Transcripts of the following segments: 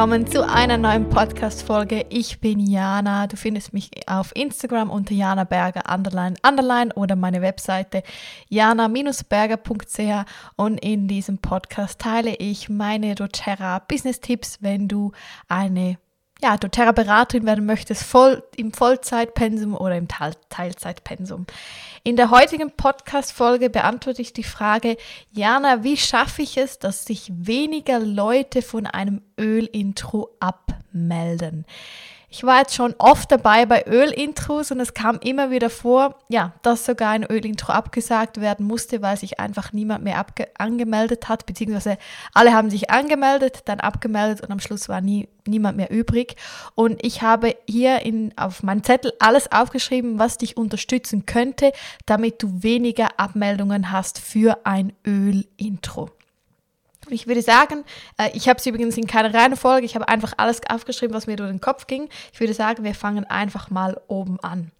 willkommen zu einer neuen Podcast-Folge. Ich bin Jana. Du findest mich auf Instagram unter Jana Berger underline underline oder meine Webseite jana-berger.ch und in diesem Podcast teile ich meine doTERRA Business Tipps, wenn du eine ja, doTERRA-Beraterin werden möchtest, voll im Vollzeitpensum oder im Teil Teilzeitpensum. In der heutigen Podcast-Folge beantworte ich die Frage, Jana, wie schaffe ich es, dass sich weniger Leute von einem Öl-Intro abmelden? Ich war jetzt schon oft dabei bei Ölintros und es kam immer wieder vor, ja, dass sogar ein Ölintro abgesagt werden musste, weil sich einfach niemand mehr angemeldet hat, beziehungsweise alle haben sich angemeldet, dann abgemeldet und am Schluss war nie, niemand mehr übrig. Und ich habe hier in, auf meinem Zettel alles aufgeschrieben, was dich unterstützen könnte, damit du weniger Abmeldungen hast für ein Ölintro. Ich würde sagen, äh, ich habe es übrigens in keiner Reihenfolge, ich habe einfach alles aufgeschrieben, was mir durch den Kopf ging. Ich würde sagen, wir fangen einfach mal oben an.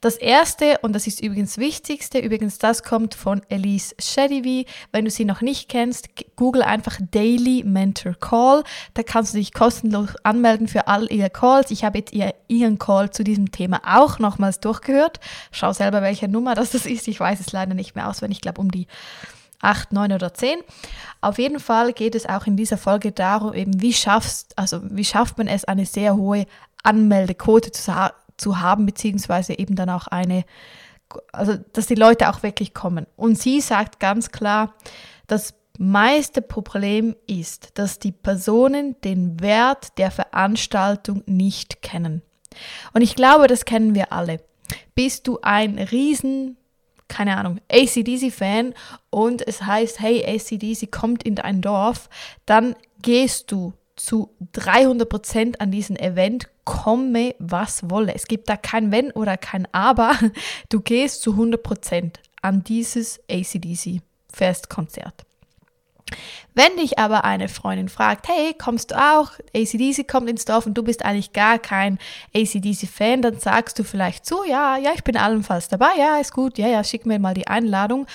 Das erste, und das ist übrigens Wichtigste, übrigens das kommt von Elise Shedivi. Wenn du sie noch nicht kennst, google einfach Daily Mentor Call. Da kannst du dich kostenlos anmelden für all ihre Calls. Ich habe jetzt ihr, ihren Call zu diesem Thema auch nochmals durchgehört. Schau selber, welche Nummer das ist. Ich weiß es leider nicht mehr auswendig. Ich glaube, um die 8, 9 oder 10. Auf jeden Fall geht es auch in dieser Folge darum, eben wie schaffst, also wie schafft man es, eine sehr hohe Anmeldequote zu, zu haben, beziehungsweise eben dann auch eine, also dass die Leute auch wirklich kommen. Und sie sagt ganz klar, das meiste Problem ist, dass die Personen den Wert der Veranstaltung nicht kennen. Und ich glaube, das kennen wir alle. Bist du ein riesen keine Ahnung, ACDC-Fan und es heißt, hey, ACDC kommt in dein Dorf, dann gehst du zu 300% an diesen Event, komme was wolle. Es gibt da kein Wenn oder kein Aber. Du gehst zu 100% an dieses ACDC-Festkonzert. Wenn dich aber eine Freundin fragt, hey, kommst du auch? ACDC kommt ins Dorf und du bist eigentlich gar kein ACDC-Fan, dann sagst du vielleicht zu, ja, ja, ich bin allenfalls dabei, ja, ist gut, ja, ja, schick mir mal die Einladung.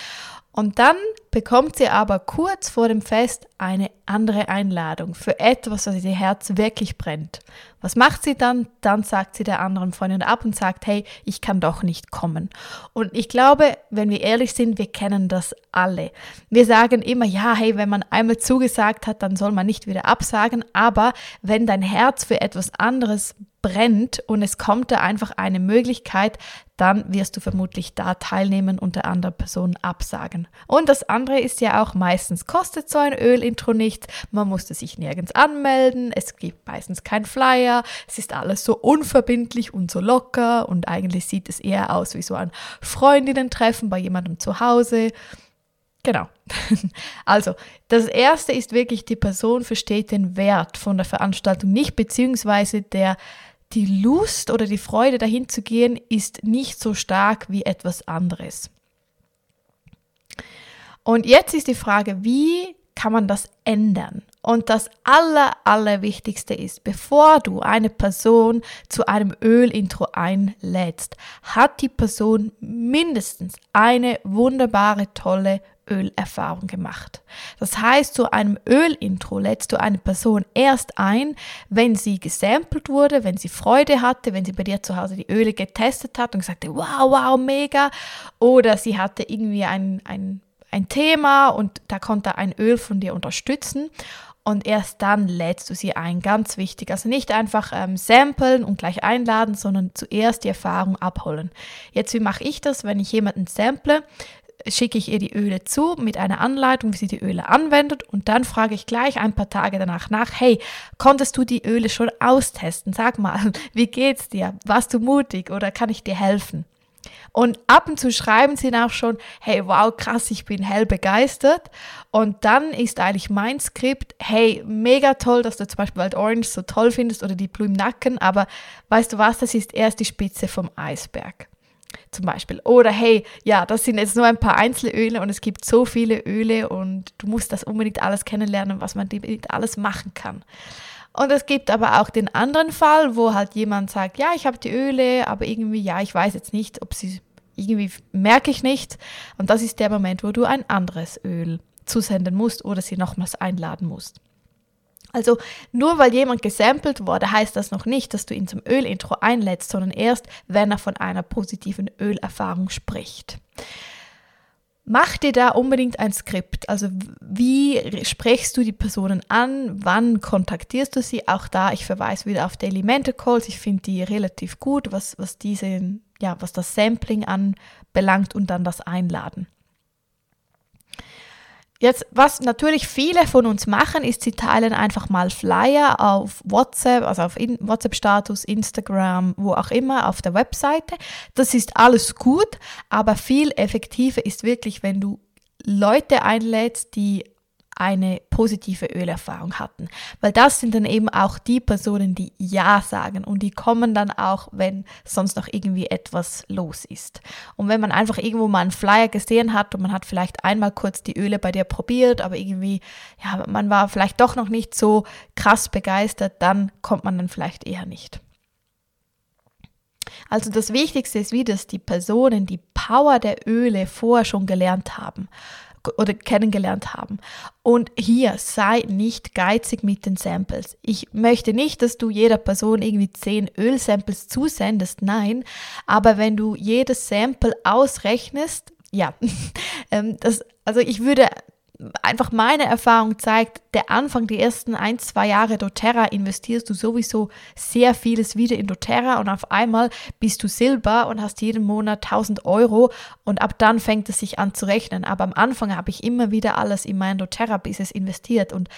Und dann bekommt sie aber kurz vor dem Fest eine andere Einladung für etwas, was ihr Herz wirklich brennt. Was macht sie dann? Dann sagt sie der anderen Freundin ab und sagt, hey, ich kann doch nicht kommen. Und ich glaube, wenn wir ehrlich sind, wir kennen das alle. Wir sagen immer, ja, hey, wenn man einmal zugesagt hat, dann soll man nicht wieder absagen. Aber wenn dein Herz für etwas anderes brennt und es kommt da einfach eine Möglichkeit, dann wirst du vermutlich da teilnehmen und der anderen Person absagen. Und das andere ist ja auch, meistens kostet so ein Ölintro nichts, man musste sich nirgends anmelden, es gibt meistens kein Flyer, es ist alles so unverbindlich und so locker und eigentlich sieht es eher aus wie so ein Freundinnen-Treffen bei jemandem zu Hause. Genau. Also, das erste ist wirklich, die Person versteht den Wert von der Veranstaltung nicht, beziehungsweise der, die Lust oder die Freude dahin zu gehen ist nicht so stark wie etwas anderes. Und jetzt ist die Frage, wie kann man das ändern? Und das aller, allerwichtigste ist, bevor du eine Person zu einem Ölintro einlädst, hat die Person mindestens eine wunderbare, tolle Ölerfahrung gemacht. Das heißt, zu einem Ölintro lädst du eine Person erst ein, wenn sie gesampelt wurde, wenn sie Freude hatte, wenn sie bei dir zu Hause die Öle getestet hat und gesagt hat, wow, wow, mega. Oder sie hatte irgendwie ein, ein, ein Thema und da konnte ein Öl von dir unterstützen. Und erst dann lädst du sie ein. Ganz wichtig. Also nicht einfach ähm, samplen und gleich einladen, sondern zuerst die Erfahrung abholen. Jetzt, wie mache ich das, wenn ich jemanden sample? Schicke ich ihr die Öle zu mit einer Anleitung, wie sie die Öle anwendet und dann frage ich gleich ein paar Tage danach nach, hey, konntest du die Öle schon austesten? Sag mal, wie geht's dir? Warst du mutig oder kann ich dir helfen? Und ab und zu schreiben sie auch schon, hey, wow, krass, ich bin hell begeistert. Und dann ist eigentlich mein Skript, hey, mega toll, dass du zum Beispiel Wild Orange so toll findest oder die Blue im Nacken, aber weißt du was, das ist erst die Spitze vom Eisberg zum Beispiel. Oder hey, ja, das sind jetzt nur ein paar Einzelöle und es gibt so viele Öle und du musst das unbedingt alles kennenlernen, was man damit alles machen kann. Und es gibt aber auch den anderen Fall, wo halt jemand sagt, ja, ich habe die Öle, aber irgendwie, ja, ich weiß jetzt nicht, ob sie, irgendwie merke ich nicht. Und das ist der Moment, wo du ein anderes Öl zusenden musst oder sie nochmals einladen musst. Also nur weil jemand gesampelt wurde, heißt das noch nicht, dass du ihn zum Ölintro einlädst, sondern erst, wenn er von einer positiven Ölerfahrung spricht. Mach dir da unbedingt ein Skript. Also wie sprichst du die Personen an? Wann kontaktierst du sie? Auch da, ich verweise wieder auf Daily Mentor Calls. Ich finde die relativ gut, was, was diese, ja, was das Sampling anbelangt und dann das Einladen. Jetzt, was natürlich viele von uns machen, ist, sie teilen einfach mal Flyer auf WhatsApp, also auf WhatsApp-Status, Instagram, wo auch immer, auf der Webseite. Das ist alles gut, aber viel effektiver ist wirklich, wenn du Leute einlädst, die eine positive Ölerfahrung hatten. Weil das sind dann eben auch die Personen, die Ja sagen und die kommen dann auch, wenn sonst noch irgendwie etwas los ist. Und wenn man einfach irgendwo mal einen Flyer gesehen hat und man hat vielleicht einmal kurz die Öle bei dir probiert, aber irgendwie, ja, man war vielleicht doch noch nicht so krass begeistert, dann kommt man dann vielleicht eher nicht. Also das Wichtigste ist wie, dass die Personen die Power der Öle vorher schon gelernt haben oder kennengelernt haben. Und hier sei nicht geizig mit den Samples. Ich möchte nicht, dass du jeder Person irgendwie zehn Ölsamples zusendest, nein, aber wenn du jedes Sample ausrechnest, ja, ähm, das, also ich würde einfach meine Erfahrung zeigt, der Anfang, die ersten ein, zwei Jahre doTERRA investierst du sowieso sehr vieles wieder in doTERRA und auf einmal bist du Silber und hast jeden Monat 1000 Euro und ab dann fängt es sich an zu rechnen. Aber am Anfang habe ich immer wieder alles in mein doTERRA-Business investiert und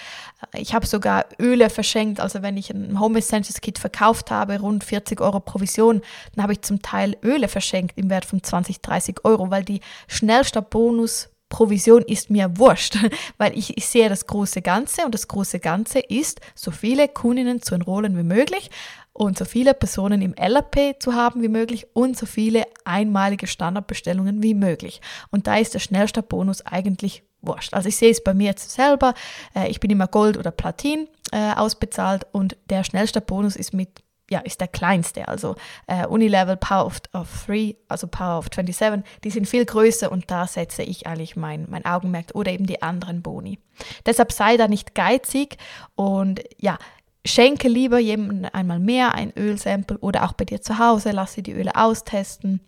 äh, ich habe sogar Öle verschenkt. Also wenn ich ein Home Essentials Kit verkauft habe, rund 40 Euro Provision, dann habe ich zum Teil Öle verschenkt im Wert von 20, 30 Euro, weil die Schnellstartbonus Provision ist mir wurscht, weil ich, ich sehe das große Ganze und das große Ganze ist, so viele Kundinnen zu enrollen wie möglich und so viele Personen im LRP zu haben wie möglich und so viele einmalige Standardbestellungen wie möglich. Und da ist der Schnellstartbonus eigentlich wurscht. Also ich sehe es bei mir jetzt selber, äh, ich bin immer Gold oder Platin äh, ausbezahlt und der Schnellstartbonus ist mit ja, ist der kleinste. Also äh, Unilevel Power of, of 3, also Power of 27, die sind viel größer und da setze ich eigentlich mein, mein Augenmerk oder eben die anderen Boni. Deshalb sei da nicht geizig und ja, schenke lieber jemandem einmal mehr ein Ölsample oder auch bei dir zu Hause, lasse die Öle austesten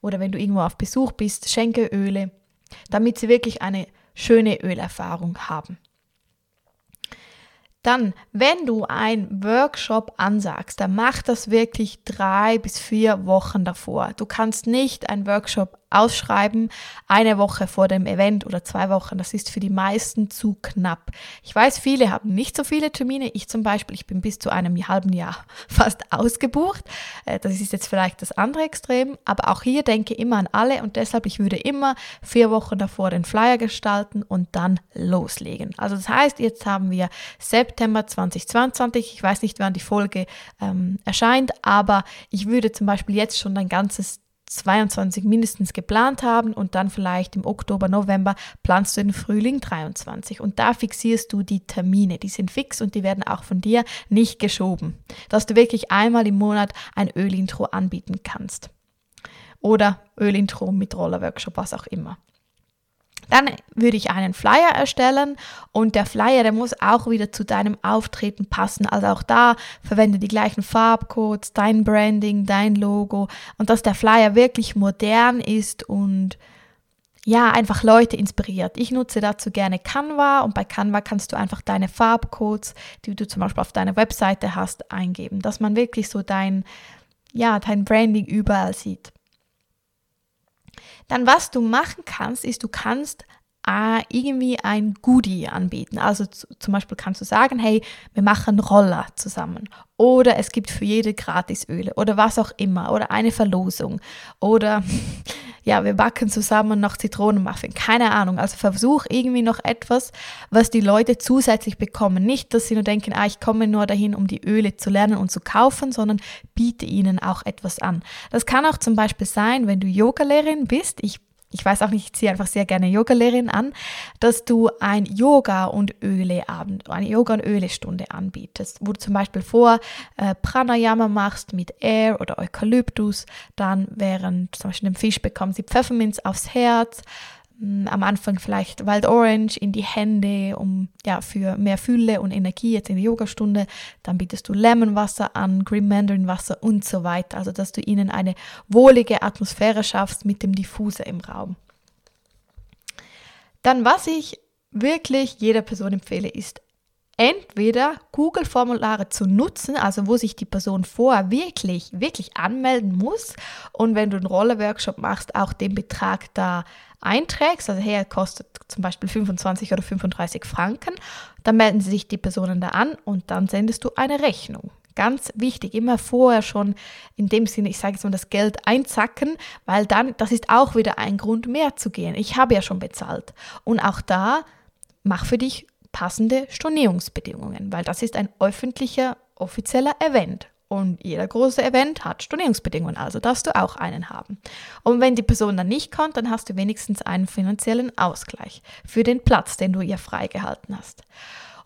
oder wenn du irgendwo auf Besuch bist, schenke Öle, damit sie wirklich eine schöne Ölerfahrung haben. Dann, wenn du ein Workshop ansagst, dann mach das wirklich drei bis vier Wochen davor. Du kannst nicht ein Workshop ausschreiben, eine Woche vor dem Event oder zwei Wochen. Das ist für die meisten zu knapp. Ich weiß, viele haben nicht so viele Termine. Ich zum Beispiel, ich bin bis zu einem halben Jahr fast ausgebucht. Äh, das ist jetzt vielleicht das andere Extrem, aber auch hier denke immer an alle und deshalb, ich würde immer vier Wochen davor den Flyer gestalten und dann loslegen. Also das heißt, jetzt haben wir September 2022. Ich weiß nicht, wann die Folge ähm, erscheint, aber ich würde zum Beispiel jetzt schon ein ganzes 22 mindestens geplant haben und dann vielleicht im Oktober, November planst du den Frühling 23 und da fixierst du die Termine, die sind fix und die werden auch von dir nicht geschoben, dass du wirklich einmal im Monat ein Ölintro anbieten kannst. Oder Ölintro mit Rollerworkshop, was auch immer. Dann würde ich einen Flyer erstellen und der Flyer, der muss auch wieder zu deinem Auftreten passen. Also auch da verwende die gleichen Farbcodes, dein Branding, dein Logo und dass der Flyer wirklich modern ist und ja, einfach Leute inspiriert. Ich nutze dazu gerne Canva und bei Canva kannst du einfach deine Farbcodes, die du zum Beispiel auf deiner Webseite hast, eingeben, dass man wirklich so dein, ja, dein Branding überall sieht. Dann was du machen kannst, ist, du kannst irgendwie ein Goodie anbieten. Also zum Beispiel kannst du sagen, hey, wir machen Roller zusammen. Oder es gibt für jede Gratisöle oder was auch immer. Oder eine Verlosung. Oder ja, wir backen zusammen noch Zitronenmuffin. Keine Ahnung. Also versuch irgendwie noch etwas, was die Leute zusätzlich bekommen. Nicht, dass sie nur denken, ah, ich komme nur dahin, um die Öle zu lernen und zu kaufen, sondern biete ihnen auch etwas an. Das kann auch zum Beispiel sein, wenn du Yogalehrerin bist. Ich ich weiß auch nicht, ich ziehe einfach sehr gerne Yogalehrerin an, dass du ein Yoga- und Öleabend, eine Yoga- und Öle-Stunde anbietest, wo du zum Beispiel vor äh, Pranayama machst mit Air oder Eukalyptus, dann während zum Beispiel dem Fisch bekommen sie Pfefferminz aufs Herz, am Anfang vielleicht Wild Orange in die Hände, um ja für mehr Fülle und Energie jetzt in der Yogastunde. Dann bietest du Lemonwasser an, Green Mandarin Wasser und so weiter. Also dass du ihnen eine wohlige Atmosphäre schaffst mit dem Diffuser im Raum. Dann was ich wirklich jeder Person empfehle, ist entweder Google-Formulare zu nutzen, also wo sich die Person vorher wirklich, wirklich anmelden muss und wenn du einen Roller-Workshop machst, auch den Betrag da einträgst, also her kostet zum Beispiel 25 oder 35 Franken, dann melden sich die Personen da an und dann sendest du eine Rechnung. Ganz wichtig, immer vorher schon in dem Sinne, ich sage jetzt mal, das Geld einzacken, weil dann, das ist auch wieder ein Grund mehr zu gehen. Ich habe ja schon bezahlt. Und auch da, mach für dich passende Stornierungsbedingungen, weil das ist ein öffentlicher, offizieller Event. Und jeder große Event hat Stornierungsbedingungen, also darfst du auch einen haben. Und wenn die Person dann nicht kommt, dann hast du wenigstens einen finanziellen Ausgleich für den Platz, den du ihr freigehalten hast.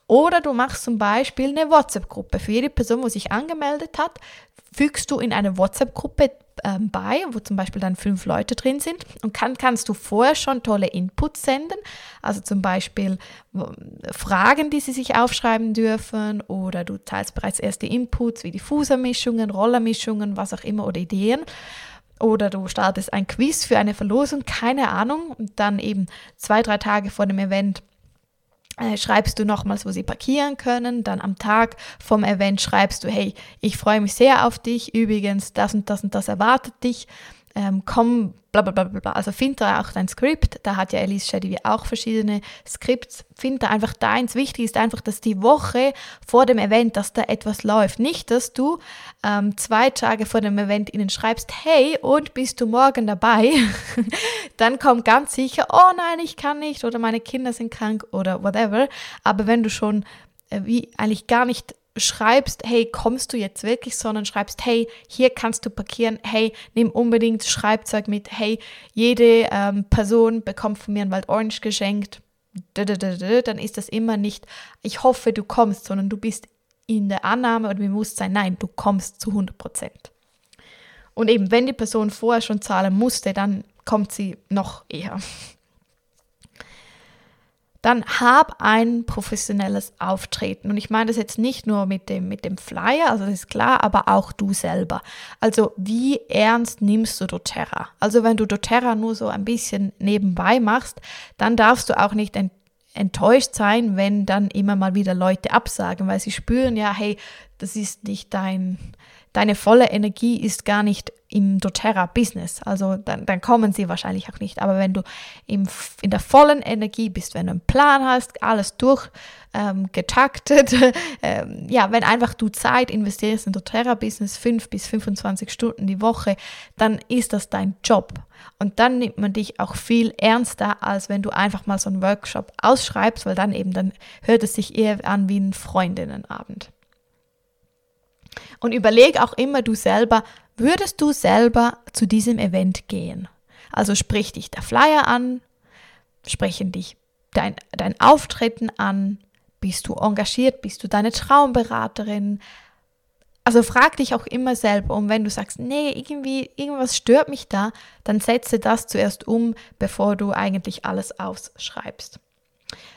Oder du machst zum Beispiel eine WhatsApp-Gruppe. Für jede Person, die sich angemeldet hat, fügst du in eine WhatsApp-Gruppe ähm, bei, wo zum Beispiel dann fünf Leute drin sind. Und kann, kannst du vorher schon tolle Inputs senden, also zum Beispiel Fragen, die sie sich aufschreiben dürfen, oder du teilst bereits erste Inputs wie Diffusermischungen, Rollermischungen, was auch immer, oder Ideen. Oder du startest ein Quiz für eine Verlosung, keine Ahnung, und dann eben zwei, drei Tage vor dem Event schreibst du nochmals, wo sie parkieren können. Dann am Tag vom Event schreibst du, hey, ich freue mich sehr auf dich. Übrigens, das und das und das erwartet dich ähm, komm, bla bla bla bla. Also find da auch dein Skript. Da hat ja Elise Shady auch verschiedene Skripts. Find da einfach deins. Wichtig ist einfach, dass die Woche vor dem Event, dass da etwas läuft. Nicht, dass du ähm, zwei Tage vor dem Event ihnen schreibst, hey, und bist du morgen dabei? Dann kommt ganz sicher, oh nein, ich kann nicht oder meine Kinder sind krank oder whatever. Aber wenn du schon äh, wie eigentlich gar nicht schreibst, hey, kommst du jetzt wirklich, sondern schreibst, hey, hier kannst du parkieren, hey, nimm unbedingt Schreibzeug mit, hey, jede ähm, Person bekommt von mir ein Wald Orange geschenkt, dann ist das immer nicht, ich hoffe, du kommst, sondern du bist in der Annahme und Bewusstsein, nein, du kommst zu 100 Prozent. Und eben, wenn die Person vorher schon zahlen musste, dann kommt sie noch eher dann hab ein professionelles Auftreten. Und ich meine das jetzt nicht nur mit dem, mit dem Flyer, also das ist klar, aber auch du selber. Also wie ernst nimmst du doTERRA? Also wenn du doTERRA nur so ein bisschen nebenbei machst, dann darfst du auch nicht enttäuscht sein, wenn dann immer mal wieder Leute absagen, weil sie spüren ja, hey, das ist nicht dein, deine volle Energie ist gar nicht im doTERRA-Business. Also dann, dann kommen sie wahrscheinlich auch nicht. Aber wenn du im, in der vollen Energie bist, wenn du einen Plan hast, alles durchgetaktet, ähm, ähm, ja, wenn einfach du Zeit investierst in doTERRA-Business, 5 bis 25 Stunden die Woche, dann ist das dein Job. Und dann nimmt man dich auch viel ernster, als wenn du einfach mal so einen Workshop ausschreibst, weil dann eben, dann hört es sich eher an wie ein Freundinnenabend. Und überleg auch immer du selber, würdest du selber zu diesem Event gehen? Also sprich dich der Flyer an, sprechen dich dein, dein Auftreten an, bist du engagiert, bist du deine Traumberaterin? Also frag dich auch immer selber und wenn du sagst, nee, irgendwie, irgendwas stört mich da, dann setze das zuerst um, bevor du eigentlich alles ausschreibst.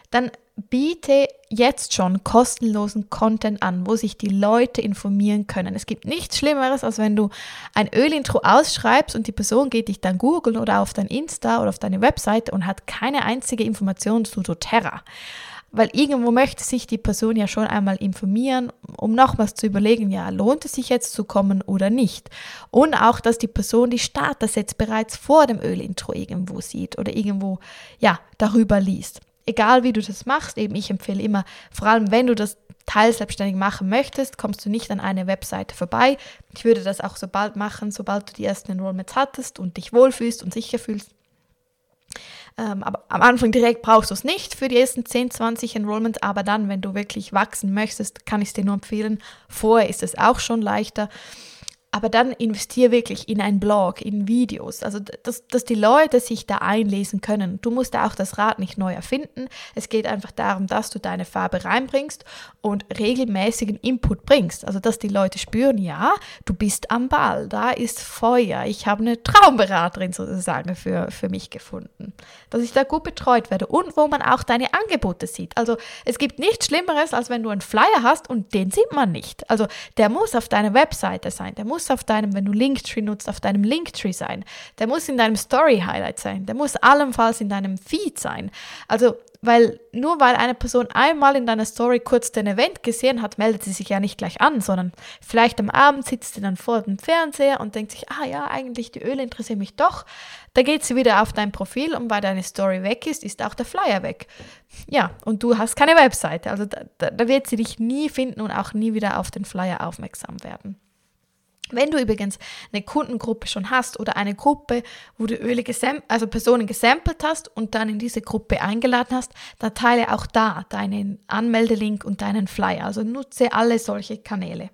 Dann biete jetzt schon kostenlosen Content an, wo sich die Leute informieren können. Es gibt nichts Schlimmeres, als wenn du ein Ölintro ausschreibst und die Person geht dich dann googeln oder auf dein Insta oder auf deine Website und hat keine einzige Information zu doTERRA. Weil irgendwo möchte sich die Person ja schon einmal informieren, um nochmals zu überlegen, ja, lohnt es sich jetzt zu kommen oder nicht. Und auch, dass die Person die Starter-Sets bereits vor dem Ölintro irgendwo sieht oder irgendwo, ja, darüber liest egal wie du das machst, eben ich empfehle immer, vor allem wenn du das teilselbstständig machen möchtest, kommst du nicht an eine Webseite vorbei. Ich würde das auch sobald machen, sobald du die ersten Enrollments hattest und dich wohlfühlst und sicher fühlst. Ähm, aber am Anfang direkt brauchst du es nicht für die ersten 10, 20 Enrollments, aber dann, wenn du wirklich wachsen möchtest, kann ich es dir nur empfehlen. Vorher ist es auch schon leichter. Aber dann investiere wirklich in einen Blog, in Videos, also dass, dass die Leute sich da einlesen können. Du musst auch das Rad nicht neu erfinden. Es geht einfach darum, dass du deine Farbe reinbringst und regelmäßigen Input bringst. Also dass die Leute spüren, ja, du bist am Ball, da ist Feuer. Ich habe eine Traumberaterin sozusagen für, für mich gefunden. Dass ich da gut betreut werde und wo man auch deine Angebote sieht. Also es gibt nichts Schlimmeres, als wenn du einen Flyer hast und den sieht man nicht. Also der muss auf deiner Webseite sein, der muss muss auf deinem, wenn du Linktree nutzt, auf deinem Linktree sein. Der muss in deinem Story-Highlight sein. Der muss allenfalls in deinem Feed sein. Also, weil nur weil eine Person einmal in deiner Story kurz den Event gesehen hat, meldet sie sich ja nicht gleich an, sondern vielleicht am Abend sitzt sie dann vor dem Fernseher und denkt sich, ah ja, eigentlich die Öle interessieren mich doch. Da geht sie wieder auf dein Profil und weil deine Story weg ist, ist auch der Flyer weg. Ja, und du hast keine Webseite. Also da, da wird sie dich nie finden und auch nie wieder auf den Flyer aufmerksam werden. Wenn du übrigens eine Kundengruppe schon hast oder eine Gruppe, wo du Öle also Personen gesampelt hast und dann in diese Gruppe eingeladen hast, dann teile auch da deinen Anmeldelink und deinen Flyer. Also nutze alle solche Kanäle.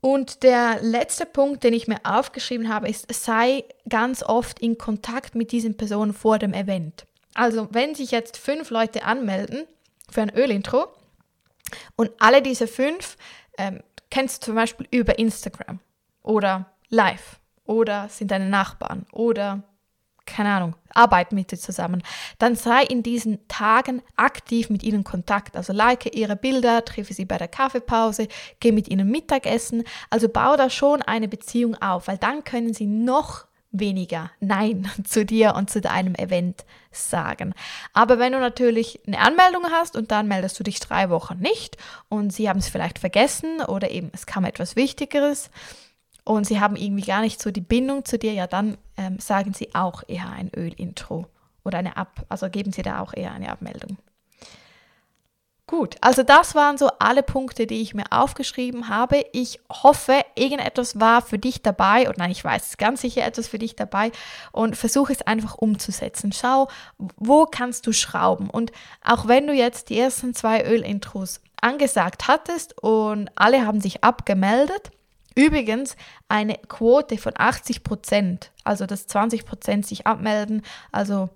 Und der letzte Punkt, den ich mir aufgeschrieben habe, ist, sei ganz oft in Kontakt mit diesen Personen vor dem Event. Also wenn sich jetzt fünf Leute anmelden für ein Ölintro und alle diese fünf ähm, kennst du zum Beispiel über Instagram oder live oder sind deine Nachbarn oder keine Ahnung, arbeiten mit dir zusammen, dann sei in diesen Tagen aktiv mit ihnen Kontakt. Also like ihre Bilder, treffe sie bei der Kaffeepause, geh mit ihnen Mittagessen. Also baue da schon eine Beziehung auf, weil dann können sie noch weniger Nein zu dir und zu deinem Event sagen. Aber wenn du natürlich eine Anmeldung hast und dann meldest du dich drei Wochen nicht und sie haben es vielleicht vergessen oder eben es kam etwas Wichtigeres und sie haben irgendwie gar nicht so die Bindung zu dir, ja dann ähm, sagen sie auch eher ein Ölintro oder eine Ab, also geben sie da auch eher eine Abmeldung. Gut, also das waren so alle Punkte, die ich mir aufgeschrieben habe. Ich hoffe, irgendetwas war für dich dabei und nein, ich weiß, ganz sicher etwas für dich dabei und versuche es einfach umzusetzen. Schau, wo kannst du schrauben und auch wenn du jetzt die ersten zwei Ölintros angesagt hattest und alle haben sich abgemeldet, Übrigens eine Quote von 80 Prozent, also dass 20 Prozent sich abmelden, also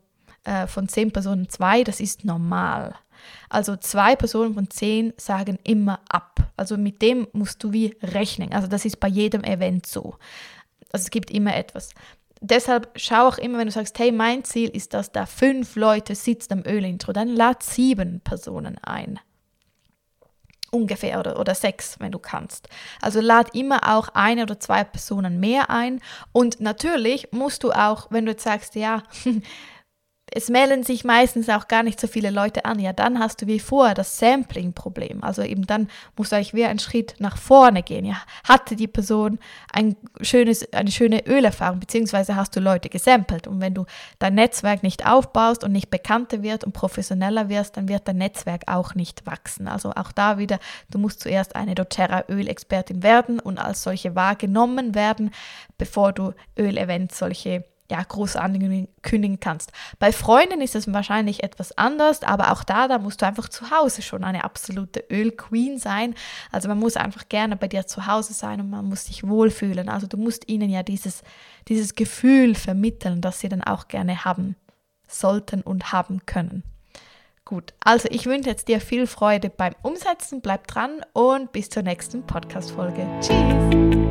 äh, von 10 Personen zwei, das ist normal. Also zwei Personen von zehn sagen immer ab. Also mit dem musst du wie rechnen. Also das ist bei jedem Event so. Also es gibt immer etwas. Deshalb schau auch immer, wenn du sagst, hey, mein Ziel ist, dass da fünf Leute sitzen am Ölintro, dann lad sieben Personen ein. Ungefähr oder, oder sechs, wenn du kannst. Also lad immer auch eine oder zwei Personen mehr ein. Und natürlich musst du auch, wenn du jetzt sagst, ja, es melden sich meistens auch gar nicht so viele Leute an. Ja, dann hast du wie vorher das Sampling-Problem. Also eben dann musst du eigentlich wie einen Schritt nach vorne gehen. Ja, hatte die Person ein schönes, eine schöne Ölerfahrung, beziehungsweise hast du Leute gesampelt. Und wenn du dein Netzwerk nicht aufbaust und nicht bekannter wird und professioneller wirst, dann wird dein Netzwerk auch nicht wachsen. Also auch da wieder, du musst zuerst eine doTERRA-Ölexpertin werden und als solche wahrgenommen werden, bevor du Ölevents solche ja, groß ankündigen kannst. Bei Freunden ist es wahrscheinlich etwas anders, aber auch da, da musst du einfach zu Hause schon eine absolute Ölqueen sein. Also man muss einfach gerne bei dir zu Hause sein und man muss sich wohlfühlen. Also du musst ihnen ja dieses, dieses Gefühl vermitteln, das sie dann auch gerne haben sollten und haben können. Gut, also ich wünsche jetzt dir viel Freude beim Umsetzen, bleib dran und bis zur nächsten Podcast-Folge. Tschüss!